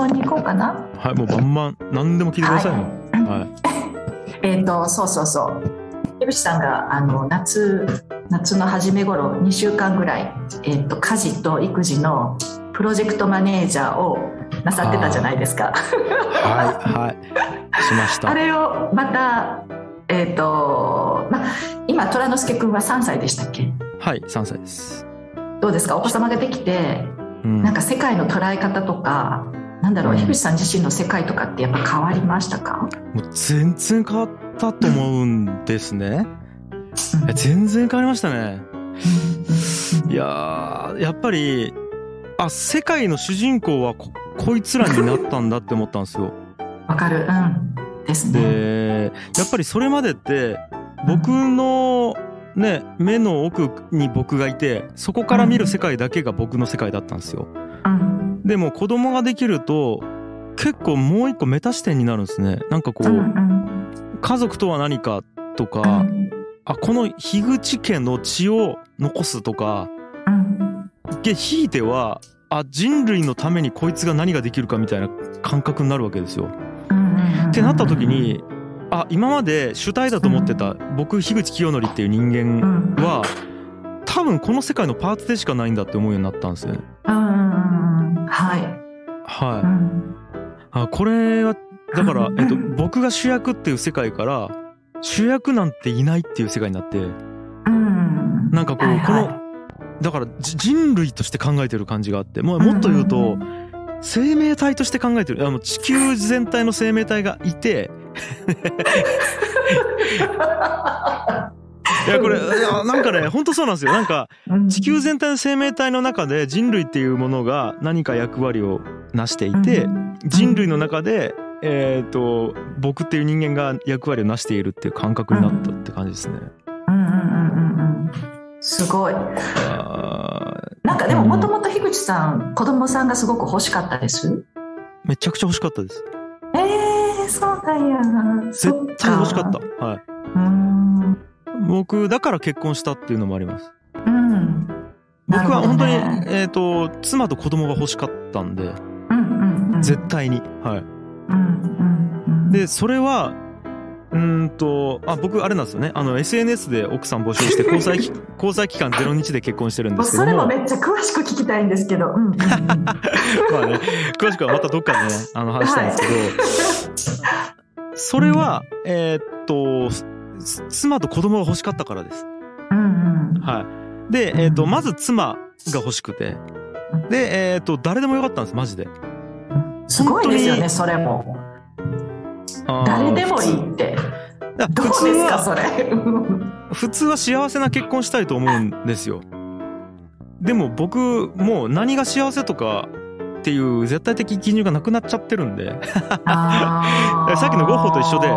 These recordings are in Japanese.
問に行こうかな。はいもうバンバン何でも聞いてください。もんはい。えっ、とそうそうそう。江口さんがあの夏夏の初め頃2週間ぐらい、えー、と家事と育児のプロジェクトマネージャーをなさってたじゃないですか。はいはい。しました。あれをまたえっ、とまあ今虎之助君は3歳でしたっけ？はい3歳です、どうですか？お子様ができてうん。なんか世界の捉え方とかなんだろう、うん。樋口さん自身の世界とかってやっぱ変わりましたか、もう全然変わったと思うんですね。全然変わりましたね。いやーやっぱりあ世界の主人公はここいつらになったんだって思ったんですよ。わかる。うん。ですね。でやっぱりそれまでって僕のね目の奥に僕がいてそこから見る世界だけが僕の世界だったんですよ。うんでも子供ができると結構もう一個メタ視点になるんですね。なんかこうんううん。家族とは何かとうかん。あこの樋口家の血を残すとかうん。でひいてはあ人類のためにこいつが何ができるかみたいな感覚になるわけですよ。うんってなった時にあ今まで主体だと思ってた僕樋口清則っていう人間は多分この世界のパーツでしかないんだって思うようになったんですよね。はい、はい。うん。あこれはだから、えっと、僕が主役っていう世界から主役なんていないっていう世界になってうん。なんかこう、はいはい。このだからじ人類として考えてる感じがあってもうもっと言うと、生命体として考えてるあの地球全体の生命体がいて いやこれいやなんかね本当そうなんですよ。なんか地球全体の生命体の中で人類っていうものが何か役割を成していて人類の中でえー、と僕っていう人間が役割を成しているっていう感覚になったって感じですね。うんうんうんうんうん。すごい。なんかでももともと樋口さん子供さんがすごく欲しかったです？めちゃくちゃ欲しかったです。えー、そうなんや。絶対欲しかった。はい。うん僕だから結婚したっていうのもあります。うん。僕は本当に、ねえっ、と妻と子供が欲しかったんで。うんうんうん。絶対に。はい。うんうんうんでそれはうーんとあ僕あれなんですよね。あの SNS で奥さん募集して交際期 交際期間0日で結婚してるんですけそどもれもめっちゃ詳しく聞きたいんですけど、うんうんうん、まあね詳しくはまたどっかでねあの話したいんですけど、それはえーっとす妻と子供が欲しかったからです。うんうん。はい。でえーっとまず妻が欲しくて。でえーっと誰でもよかったんですマジで。すごいですよねそれも。誰でもいいって。だどうですかはそれ？普通は幸せな結婚したいと思うんですよ。でも僕もう何が幸せとかっていう絶対的基準がなくなっちゃってるんで。さっきのゴッホと一緒で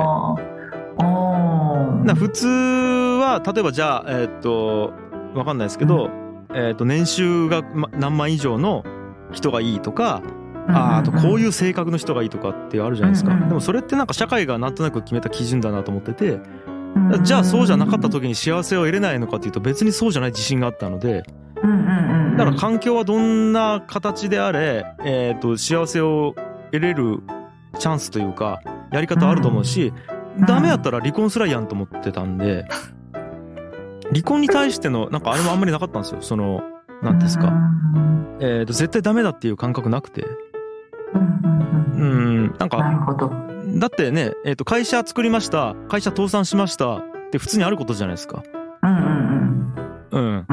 な普通は例えばじゃあえーっとわかんないですけど、えーっと年収がま何万以上の人がいいとか、あーあとこういう性格の人がいいとかってあるじゃないですか、うんうんでもそれってなんか社会がなんとなく決めた基準だなと思っててうん。じゃあそうじゃなかった時に幸せを得れないのかっていうと別にそうじゃない自信があったのでうんうんうんうん。だから環境はどんな形であれ、えー、と幸せを得れるチャンスというかやり方はあると思うし、んダメやったら離婚すらやんと思ってたんで 離婚に対してのなんかあれもあんまりなかったんですよ。その何ですか、うん。えー、と絶対ダメだっていう感覚なくて。うん。なんなかだってね、えー、と会社作りました。会社倒産しました。って普通にあることじゃないですか。うん。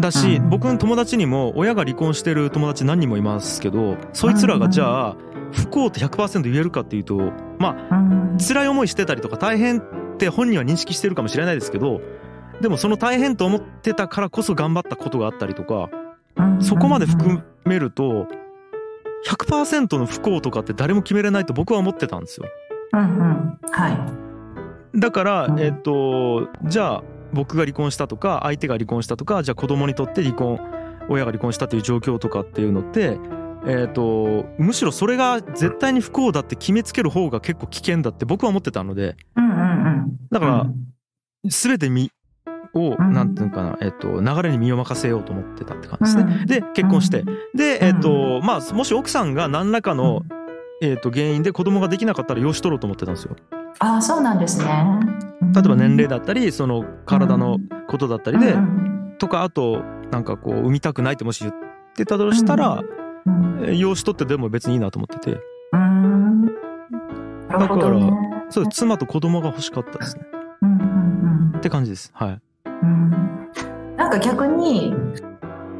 だし、うん。僕の友達にも親が離婚してる友達何人もいますけどそいつらがじゃあ不幸って100%言えるかっていうとまあうん。辛い思いしてたりとか大変って本人は認識してるかもしれないですけどでもその大変と思ってたからこそ頑張ったことがあったりとかうん。そこまで含めると100%の不幸とかって誰も決めれないと僕は思ってたんですよ。うんうん。はい。だからうん。えっとじゃあ僕が離婚したとか相手が離婚したとかじゃあ子供にとって離婚親が離婚したという状況とかっていうのってえっとむしろそれが絶対に不幸だって決めつける方が結構危険だって僕は思ってたのでうんうんうん。だからうん。全て身をうん。なんていうのかなえっと流れに身を任せようと思ってたって感じですね。うん。で結婚して。でえっとまあもし奥さんが何らかのえー、と原因で子供ができなかったら養子取ろうと思ってたんですよ。ああそうなんですね。例えば年齢だったりその体のことだったりで、とかあとなんかこう産みたくないってもし言ってたとしたら、養子取ってでも別にいいなと思ってて。うんなるほどね。そう妻と子供が欲しかったですね。うんうんうん。って感じです。はい。うん。なんか逆に、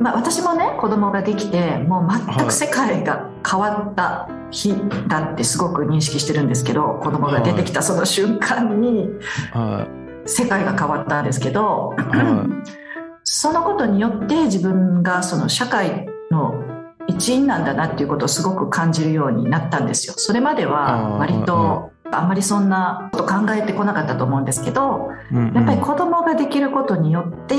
まあ、私もね子供ができてもう全く世界が変わった日だってすごく認識してるんですけど子供が出てきたその瞬間には世界が変わったんですけど、そのことによって自分がその社会の一員なんだなっていうことをすごく感じるようになったんですよ。それまでは割とあんまりそんなこと考えてこなかったと思うんですけどいうんうんやっぱり子供ができることによって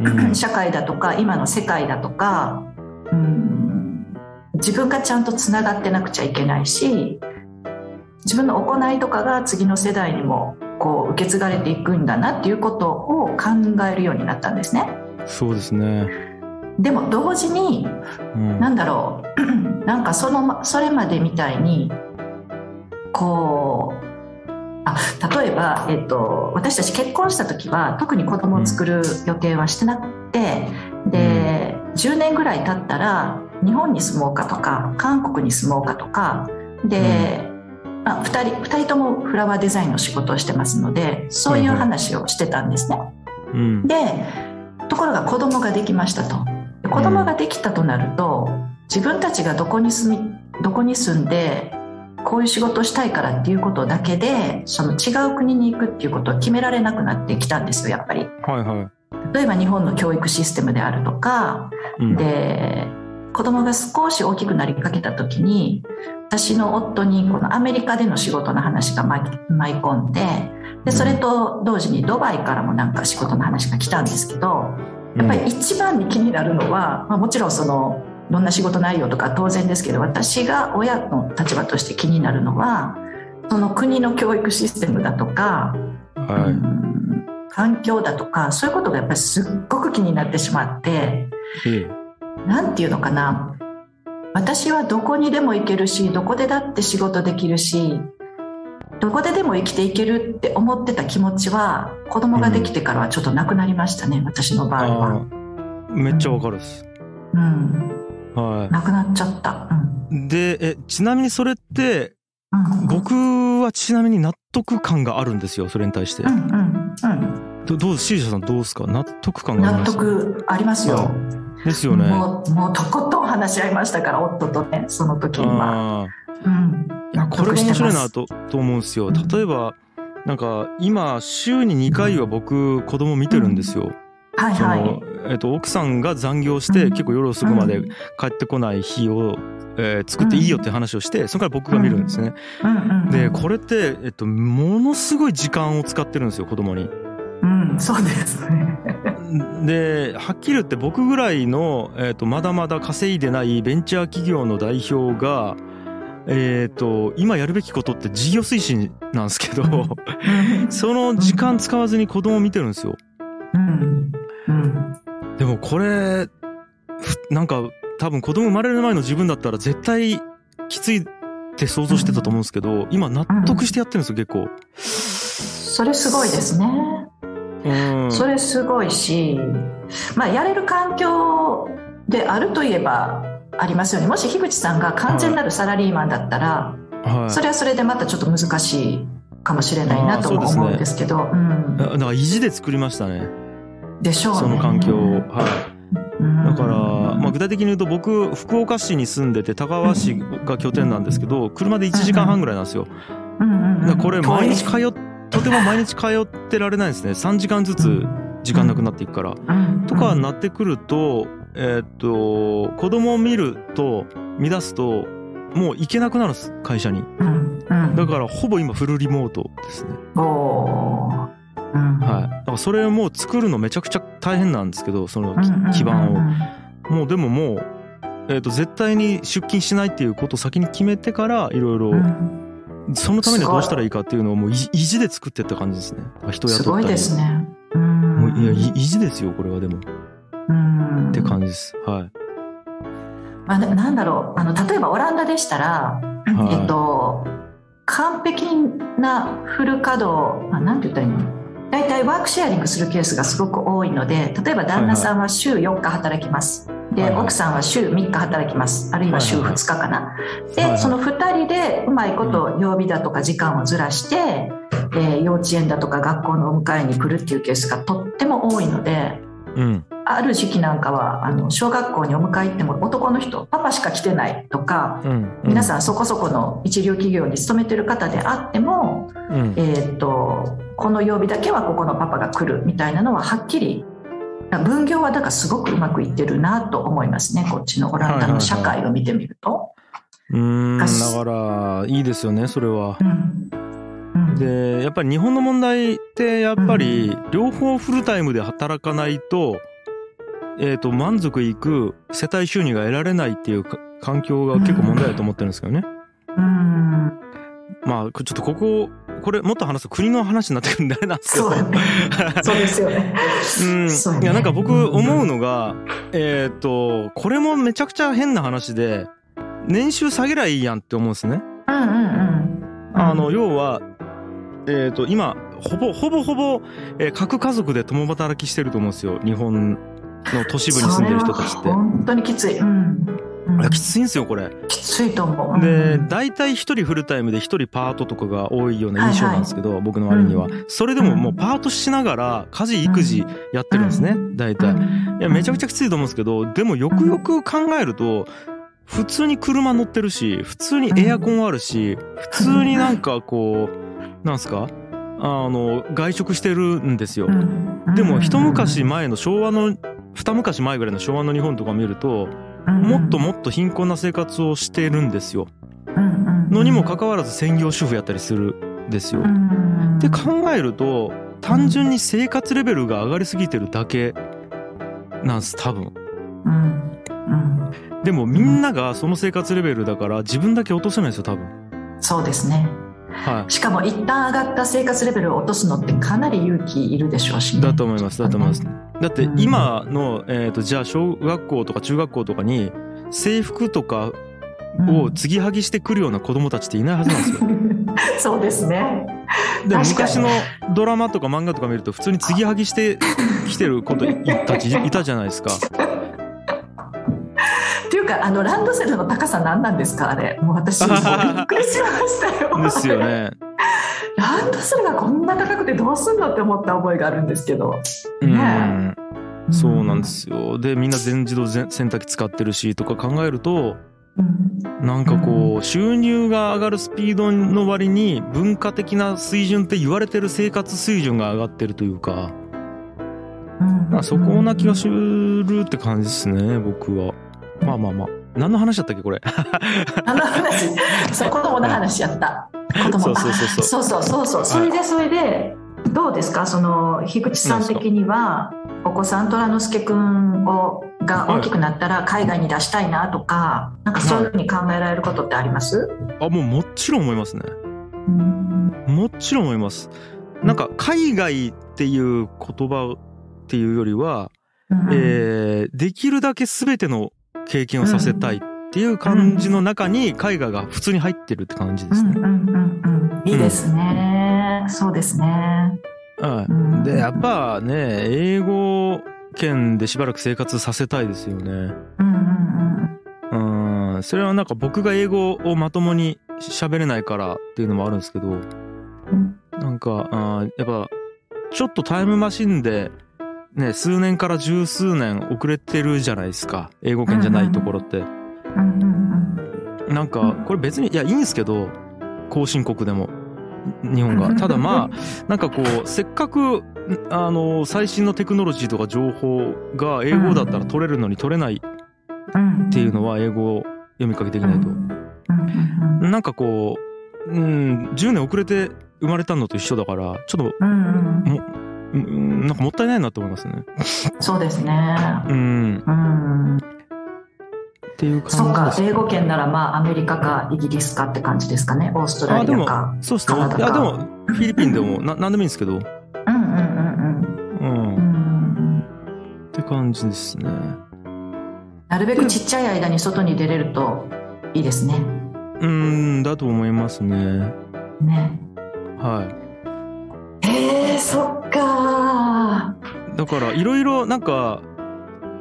うん社会だとか今の世界だとかうん自分がちゃんとつながってなくちゃいけないし自分の行いとかが次の世代にもこう受け継がれていくんだなっていうことを考えるようになったんですね。そうですね、でも同時にうん、なんだろう。なんかそのそれまでみたいにこうあ例えば、えっと、私たち結婚した時は特に子供を作る予定はしてなくて、で10年ぐらい経ったら日本に住もうかとか韓国に住もうかとかで、まあ、2, 人2人ともフラワーデザインの仕事をしてますのでそういう話をしてたんですね。うん。でところが子供ができましたと。で子供ができたとなると自分たちがどこに住みどこに住んでこういう仕事をしたいからっていうことだけでその違う国に行くっていうことを決められなくなってきたんですよやっぱり。はいは例えば日本の教育システムであるとかい、うん、で子供が少し大きくなりかけた時に私の夫にこのアメリカでの仕事の話が舞い舞い込んででそれと同時にドバイからもなんか仕事の話が来たんですけどやっぱり一番に気になるのは、まあ、もちろんそのどんな仕事内容とか当然ですけど私が親の立場として気になるのはその国の教育システムだとか、うん、はうん環境だとかそういうことがやっぱりすっごく気になってしまって。いえ。なんていうのかな。私はどこにでも行けるしどこでだって仕事できるしどこででも生きていけるって思ってた気持ちは子供ができてからはちょっとなくなりましたね、私の場合あは、ー。めっちゃわかるです、うん、はなくなっちゃった、うん。いでえちなみにそれってうん、僕はちなみに納得感があるんですよそれに対して、うんうんうん。どどうシーシャさんどうですか？納得感があり納ます？得ありますよ、はですよね。もうもうとことん話し合いましたから夫とねその時には、あうん、ーいやこれ面白いなととと思うんですよ。うん。例えばなんか今週に2回は僕子供見てるんですよ、そはいはい。のえっと奥さんが残業してうん。結構夜遅くまで帰ってこない日を、えー作っていいよって話をしてそれから僕が見るんですね。うんうんうん。でこれって、えっと、ものすごい時間を使ってるんですよ子供に。うん。そうですね。ではっきり言って僕ぐらいの、えっと、まだまだ稼いでないベンチャー企業の代表が、えっと今やるべきことって事業推進なんですけど、うん その時間使わずに子供を見てるんですよ。うんうんでもこれふなんか多分子供生まれる前の自分だったら絶対きついって想像してたと思うんですけど今納得してやってるんですよ結構。それすごいですね。うんそれすごいし、まあ、やれる環境であるといえばありますよね。もし樋口さんが完全なるサラリーマンだったら、はい。それはそれでまたちょっと難しいかもしれないなとも思うんですけど、うん。だから意地で作りましたね。でしょうね。その環境を。はい。うん。だから、まあ、具体的に言うと僕福岡市に住んでて田川市が拠点なんですけど車で1時間半ぐらいなんですよ。だこれ毎日通っとても 毎日通ってられないんですね。3時間ずつ時間なくなっていくから。うん。とかになってくるとえーっと子供を見ると乱すともう行けなくなるんです会社に。うんうんだからほぼ今フルリモートですね。おーうんはい。だからそれもう作るのめちゃくちゃ大変なんですけどその基盤を。もうでももう、えー、と絶対に出勤しないっていうことを先に決めてからいろいろうんそのためにはどうしたらいいかっていうのをもう意意地で作ってった感じですね人雇ったりすごいですね。うんもういやい意地ですよこれはでもっうん。て感じです。はい。まあ、ななんだろう。あの例えばオランダでしたらえっと完璧なフル稼働あなんて言ったらいいの？大体ワークシェアリングするケースがすごく多いので例えば旦那さんは週4日働きます、で、はいはい。奥さんは週3日働きます。あるいは週2日かな、はいはい。でその2人でうまいこと曜日だとか時間をずらして、えー幼稚園だとか学校のお迎えに来るっていうケースがとっても多いのでうんある時期なんかはあの小学校にお迎え行っても男の人パパしか来てないとかうん皆さんそこそこの一流企業に勤めてる方であっても、うん。えー、とこの曜日だけはここのパパが来るみたいなのははっきり分業はだからすごくうまくいってるなと思いますねこっちのオランダの社会を見てみると。うーんだがからいいですよねそれは。うんうん。でやっぱり日本の問題ってやっぱり両方フルタイムで働かないと,、えー、と満足いく世帯収入が得られないっていうか環境が結構問題だと思ってるんですけどね。うんまあちょっとこここれもっと話すと国の話になってくるんであれなんですけどそうだねそうですよね。うんねいやなんか僕思うのが、えっ、とこれもめちゃくちゃ変な話で年収下げりゃいいやんって思うんですね。うんうんうん。あの要はえっ、と今ほぼほぼほぼ、えー各家族で共働きしてると思うんですよ日本の都市部に住んでる人たちって。本当にきつい。うん。きついんですよこれ。きついと思う。でうん大体一人フルタイムで一人パートとかが多いような印象なんですけど、僕の周りには、うそれでももうパートしながら家事育児やってるんですね、大体。いやめちゃくちゃきついと思うんですけどでもよくよく考えると普通に車乗ってるし普通にエアコンあるし普通になんかこうなんすか？あの外食してるんですよ。でも一昔前の昭和の二昔前ぐらいの昭和の日本とか見るともっともっと貧困な生活をしてるんですよ。のにもかかわらず専業主婦やったりするんですよ。って考えると単純に生活レベルが上がりすぎてるだけなんす多分。でもみんながその生活レベルだから自分だけ落とせないんですよ多分。そうですね。はい。しかも一旦上がった生活レベルを落とすのってかなり勇気いるでしょうしね。だと思いますだと思います。だってうん今の、えー、とじゃあ小学校とか中学校とかに制服とかを継ぎはぎしてくるような子供たちっていないはずなんですよ。そうですね。で昔のドラマとか漫画とか見ると普通に継ぎはぎしてきてる子 たちいたじゃないですか。かあのランドセルの高さ何なんですか？あれ。もう私びっくりしましたよ。ですよ。ね。ランドセルがこんな高くてどうすんのって思った覚えがあるんですけど。うん。そうなんですよ。でみんな全自動全洗濯機使ってるしとか考えるとうん。なんかこう収入が上がるスピードの割に文化的な水準って言われてる生活水準が上がってるというか。そこな気がするって感じですね僕はまあまあまあ。何の話だったっけこれ？何の話？そう、子供の話やった。子供そうそうそうそう。そうそうそうそれで、それで、どうですか？その、樋口さん的には、お子さん、虎之助くんを、が大きくなったら海外に出したいなとか、なんかそういうふうに考えられることってあります、あ、もうもちろん思いますね。もちろん思います。なんか海外っていう言葉っていうよりは、えー、できるだけ全ての経験をさせたいっていう感じの中に海外が普通に入ってるって感じですね。うんうんうんうん。いいですね。そうですね。はい。うん。でやっぱね英語圏でしばらく生活させたいですよね。うんうん。うん。それはなんか僕が英語をまともに喋れないからっていうのもあるんですけどうん。なんかあーやっぱちょっとタイムマシンでね数年から十数年遅れてるじゃないですか。英語圏じゃないところって。なんかこれ別にいやいいんですけど後進国でも日本が。ただまあなんかこうせっかくあの最新のテクノロジーとか情報が英語だったら取れるのに取れないうんっていうのは英語を読みかけできないと。なんかこう、うん、10年遅れて生まれたのと一緒だから、ちょっと、うんなんかもったいないなと思いますね。そうですね。うん、うん。っていう感じそっか英語圏ならまあアメリカかイギリスかって感じですかね。オーストラリアか。、そうですね。カナダかいや、でも、フィリピンでも、な、なんでもいいんですけど、うんうんうんうん、うん。うっん。て感じですね。なるべくちっちゃい間に外に出れるといいですね。うんだと思いますねねはいそっか。だからいろいろなんか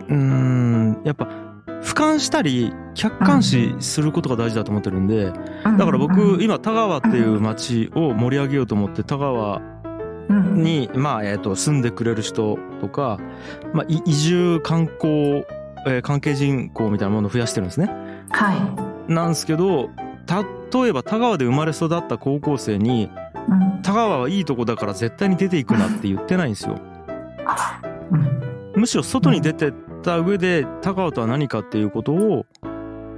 うーんやっぱ俯瞰したり客観視することが大事だと思ってるんでだから僕今田川っていう町を盛り上げようと思って田川にまあえと住んでくれる人とかまあ移住観光え関係人口みたいなものを増やしてるんですね。はい。なんですけど例えば田川で生まれ育った高校生に田川はいいとこだから絶対に出ていくなって言ってないんですよ。むしろ外に出てった上で田川とは何かっていうことを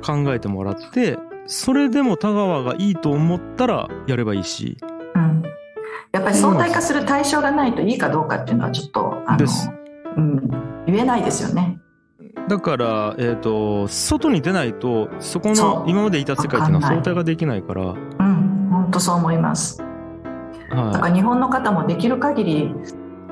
考えてもらってそれでも田川がいいと思ったらやればいいし、うん、やっぱり相対化する対象がないといいかどうかっていうのはちょっとあの、うん、言えないですよね。だから、えーと、外に出ないとそこの今までいた世界っていうのは相対ができないから。うん。本当そう思います、はい、だから日本の方もできる限り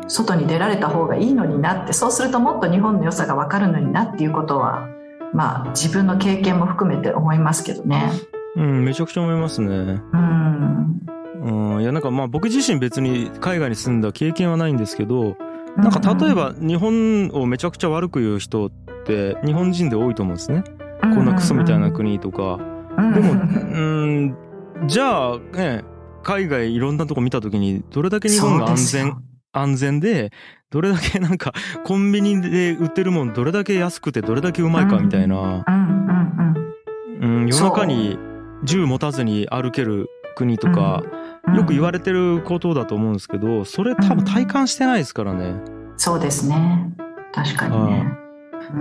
外に出られた方がいいのになってそうするともっと日本の良さが分かるのになっていうことはまあ自分の経験も含めて思いますけどね。うん、めちゃくちゃ思いますね。うん。うん、いやなんかまあ僕自身別に海外に住んだ経験はないんですけど、なんか例えば日本をめちゃくちゃ悪く言う人って日本人で多いと思うんですね。こんなクソみたいな国とか。でも、うん、じゃあね、海外いろんなとこ見た時にどれだけ日本が安全安全でどれだけなんかコンビニで売ってるもんどれだけ安くてどれだけうまいかみたいな、うん、夜中に銃持たずに歩ける国とか、よく言われてることだと思うんですけどそれ多分体感してないですからね。そうですね。確かにね。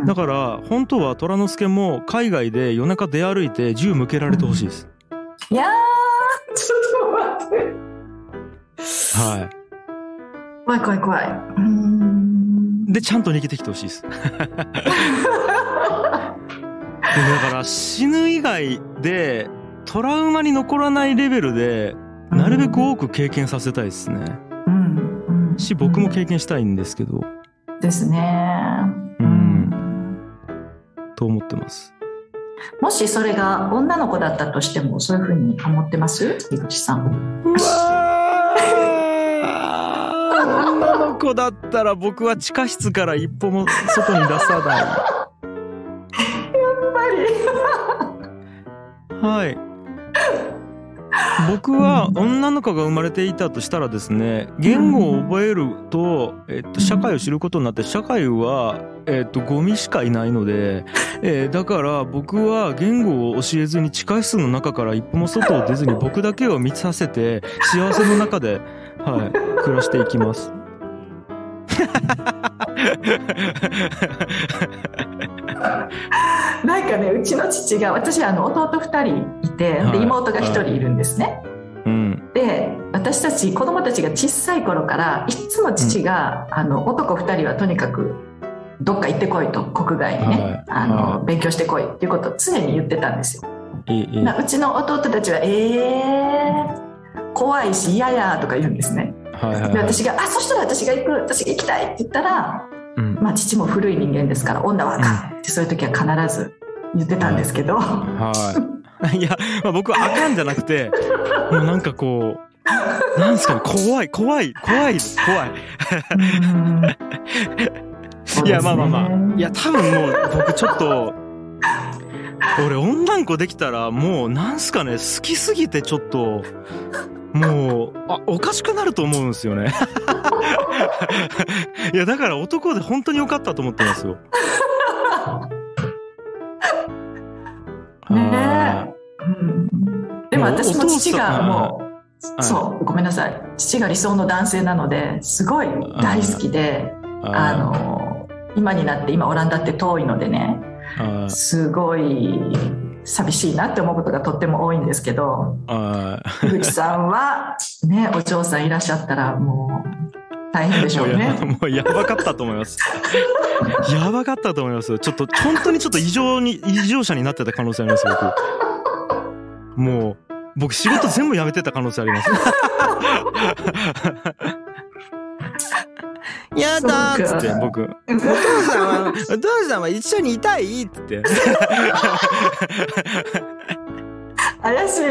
だから本当は虎之助も海外で夜中出歩いて銃向けられてほしいです。いや。はい。怖い怖い怖い。で、ちゃんと逃げてきてほしいです。だから死ぬ以外でトラウマに残らないレベルでなるべく多く経験させたいですね。うん。し、僕も経験したいんですけど。ですね。うん。と思ってます。もしそれが女の子だったとしてもそういうふうに思ってます？井口さん。女の子だったら僕は地下室から一歩も外に出さない。やっぱり。はい。僕は女の子が生まれていたとしたらですね言語を覚えると、えっと、社会を知ることになって社会は、えっと、ゴミしかいないので、えー、だから僕は言語を教えずに地下室の中から一歩も外を出ずに僕だけを見させて幸せの中で、はい、暮らしていきます。なんかねうちの父が私あの弟2人いて、で妹が1人いるんですね。うん、で私たち子供たちが小さい頃からいつも父が、うん、あの男2人はとにかくどっか行ってこいと国外にね、はい、あの、はい、勉強してこいっていうことを常に言ってたんですよ。うちの弟たちは「えー、怖いし嫌や」とか言うんですね。はいはい。はい、で私が「あそしたら私が行く私が行きたい」って言ったら、うん、まあ父も古い人間ですから「女はあかん」そういう時は必ず言ってたんですけど。はい。い。や、まあ、僕はあかんじゃなくてもうなんかこうなんですかね怖い怖い怖いです。怖い。いやまあまあまあ。いや多分もう僕ちょっと俺女の子できたらもうなんすかね好きすぎてちょっともうあおかしくなると思うんですよね。いやだから男で本当に良かったと思ってますよ ねえ、うん、でも私の父がもうそうごめんなさい。父が理想の男性なのですごい大好きであの今になって今オランダって遠いのでねすごい寂しいなって思うことがとっても多いんですけど樋口さんはねお嬢さんいらっしゃったらもう大変でしょうね。もうやばかったと思います。やばかったと思います。ちょっと本当にちょっと異常に異常者になってた可能性あります僕。もう僕仕事全部やめてた可能性あります。やだーっつって僕「お父さんはお父さんは一緒にいたい?」っつって。怪しい。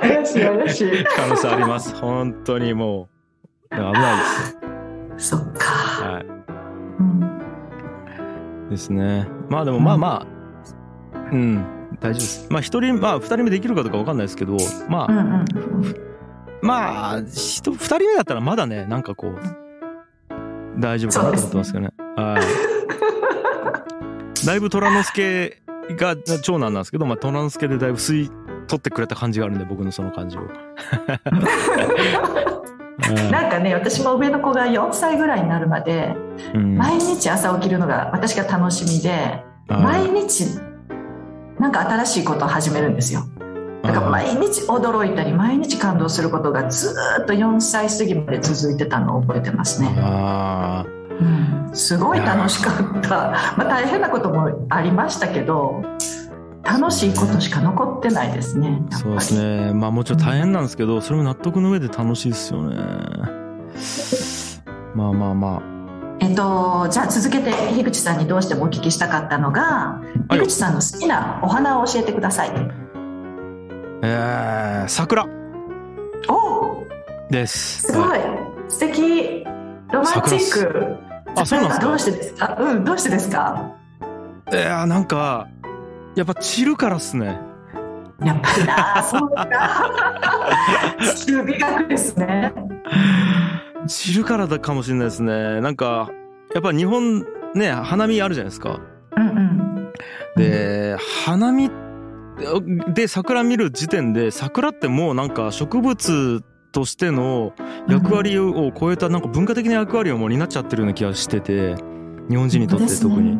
怪しい怪しい。可能性あります。本当にもう。危ないですそっか。はい、うん、ですね。まあでもまあまあ。うん、大丈夫です。まあ一人まあ二人目できるかどうか分かんないですけどまあ、うんうん、まあ二人目だったらまだねなんかこう大丈夫かなと思ってますけどね。はい。だいぶ虎之助が長男なんですけど、まあ、虎之助でだいぶ吸い取ってくれた感じがあるんで僕のその感じを。なんかね私も上の子が4歳ぐらいになるまで、毎日朝起きるのが私が楽しみで、毎日なんか新しいことを始めるんですよ。だから毎日驚いたり毎日感動することがずっと4歳過ぎまで続いてたのを覚えてますね。うん、すごい楽しかった、まあ、大変なこともありましたけど楽しいことしか残ってないですね。そうですね。まあもちろん大変なんですけど、それも納得の上で楽しいですよね。まあまあまあ。えっと、じゃあ続けて樋口さんにどうしてもお聞きしたかったのが樋口さんの好きなお花を教えてください。えー、桜。お！です。すごい、素敵。ロマンチック。あそうなんですか？どうしてですか？うんどうしてですか？いやなんかやっぱ散るからっすね。やっぱりなそうか。地球美学ですね。散るからだかもしれないですね。なんかやっぱ日本ね花見あるじゃないですか。うんうん。で花見で桜見る時点で桜ってもうなんか植物としての役割を超えたなんか文化的な役割をもう担っちゃってるような気がしてて日本人にとって特に。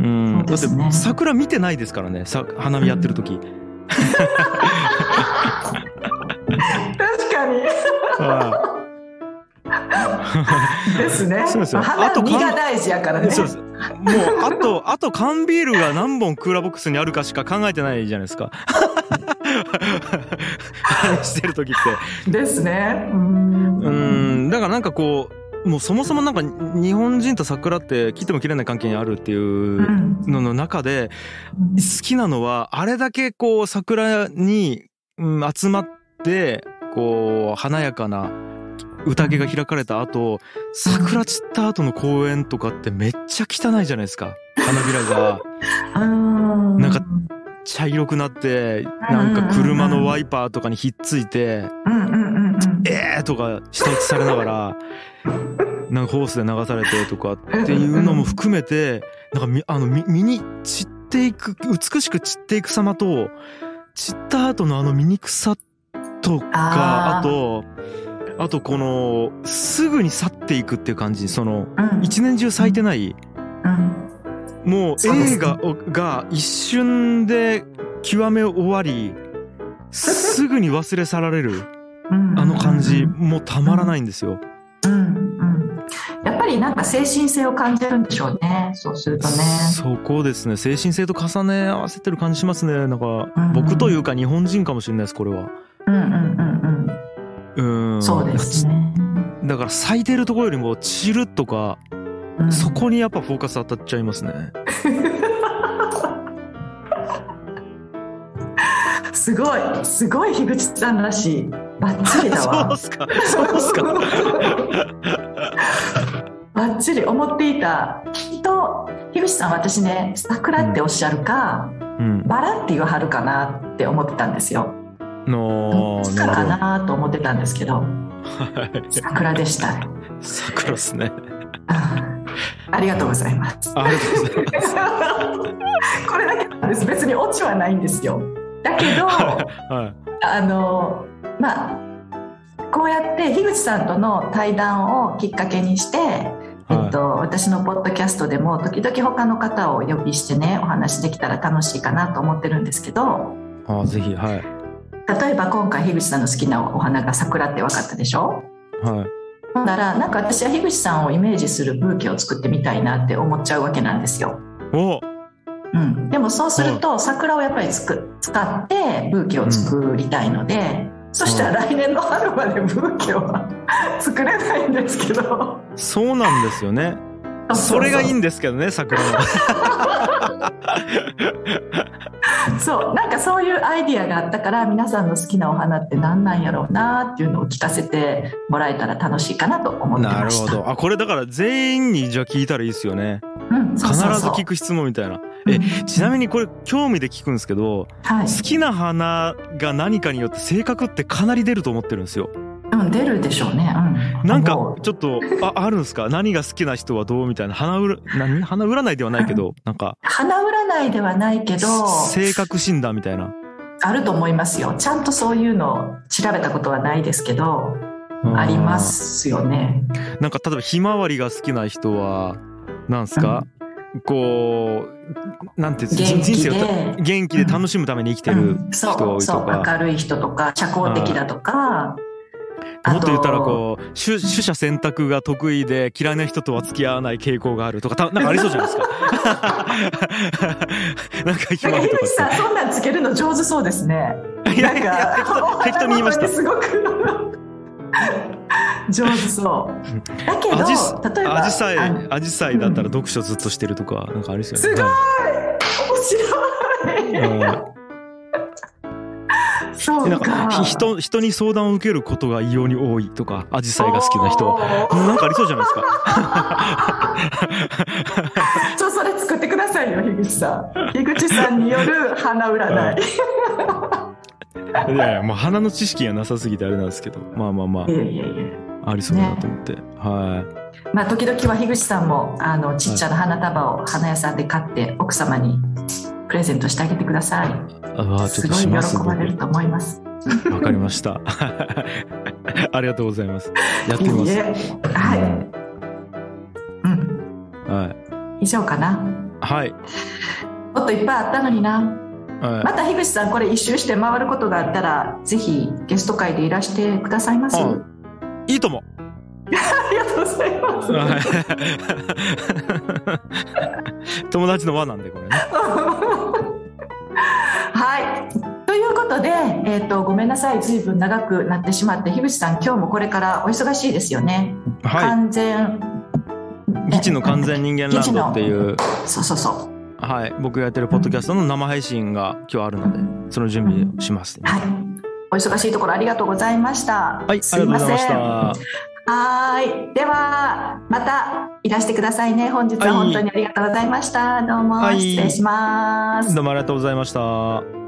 うん、だって桜見てないですからねさ花見やってる時。確かに。ですね。そうですよ。あと実が大事やからね。そうです。もうあと あと缶ビールが何本クーラーボックスにあるかしか考えてないじゃないですか。してる時って。ですね。うん。だからなんかこう。もうそもそもなんか日本人と桜って切っても切れない関係にあるっていうのの中で好きなのはあれだけこう桜に集まってこう華やかな宴が開かれた後桜散った後の公園とかってめっちゃ汚いじゃないですか。花びらが。なんか茶色くなってなんか車のワイパーとかにひっついて「えー!」とか下打ちされながら なんかホースで流されてとかっていうのも含めてなんかあの身に散っていく美しく散っていく様と散った後のあの醜さとかあとあとこのすぐに去っていくっていう感じその一年中咲いてない、もう映画が一瞬で極め終わりすぐに忘れ去られるあの感じもうたまらないんですよ。うん。うん。やっぱりなんか精神性を感じるんでしょうね。そうするとね。そこですね。精神性と重ね合わせてる感じしますね。なんか、僕というか日本人かもしれないですこれは。うんうんうんうん。うん。そうですね。だから咲いてるところよりも散るとか、うん、そこにやっぱフォーカス当たっちゃいますね。すごい。すごい樋口さんらしいバッチリだわ。そうっすか。そうっすか。バッチリ思っていた。きっと樋口さん私ね桜っておっしゃるか、うん、バラって言わはるかなって思ってたんですよ。のどっちかかなと思ってたんですけど、はい、桜でした。桜ですね。ありがとうございます。ありがとうございます。これだけなんです。別にオチはないんですよ。だけど、はい、あのまあこうやって樋口さんとの対談をきっかけにして、えっと、私のポッドキャストでも時々他の方をお呼びしてねお話できたら楽しいかなと思ってるんですけどあぜひはい。例えば今回樋口さんの好きなお花が桜って分かったでしょ？はい。ほんならなんか私は樋口さんをイメージするブーケを作ってみたいなって思っちゃうわけなんですよ。お！うん、でもそうすると桜をやっぱりつく使ってブーケを作りたいので、うん、そしたら来年の春までブーケは作れないんですけど。そうなんですよね。それがいいんですけどね桜はそうなんかそういうアイディアがあったから皆さんの好きなお花って何なんやろうなっていうのを聞かせてもらえたら楽しいかなと思ってなるました。ほど。あこれだから全員にじゃあ聞いたらいいですよね。うん、必ず聞く質問みたいな。えうん。ちなみにこれ興味で聞くんですけどはい、好きな花が何かによって性格ってかなり出ると思ってるんですようん、出るでしょうね。うん、なんかちょっとああるんですか？何が好きな人はどうみたいな？花うら何？花占いではないけどなんか。花占いではないけど性格診断みたいな。あると思いますよ。ちゃんとそういうのを調べたことはないですけどありますよね。なんか例えばひまわりが好きな人はなんですか、こうなんていうん人生をで元気で楽しむために生きてるうん。人がそうそう多いとか、明るい人とか社交的だとか。あもっと言ったらこう取取捨選択が得意で嫌いな人とは付き合わない傾向があるとかたなんかありそうじゃないですか。なんかひまとか樋口さんっそんなんつけるの上手そうですね。ていやいや適当に言いました。すごく。上手そう。だけど例えばアジサイアジサイだったら読書ずっとしてるとかなんかありそうすごい！面白い。なんかひ人人に相談を受けることが異様に多いとかアジサイが好きな人は。はなんかありそうじゃないですか。そうそれ作ってくださいよ樋口さん。樋口さんによる花占い。いやいやもう花の知識がなさすぎてあれなんですけど。まあまあまいやいやいや。あありそうだなと思って、はまあ時々は樋口さんもあのちっちゃな花束を花屋さんで買って奥様にプレゼントしてあげてください。いああちょっとすごい喜ばれると思います。僕わかりました。ありがとうございます。やってみます。いいえ。はい、うん、はい。以上かな？はい、もっといっぱいあったのにな。はい。また樋口さんこれ一周して回ることがあったらぜひゲスト会でいらしてくださいます。いいとも りがとうございますはい 友達の輪なんでこれね はい。ということで、えっ、と、ごめんなさい。ずいぶん長くなってしまって、樋口さん、今日もこれからお忙しいですよね。は完全。い基地の完全人間ランドっていうそうそうそう。はい僕がやってるポッドキャストの生配信が今日あるのでその準備をします、はい。お忙しいところありがとうございました。はい、あすりがとうございません。た。はーい。では、またいらしてくださいね。本日ははい本当にありがとうございました。どうもはい失礼します。どうもありがとうございました。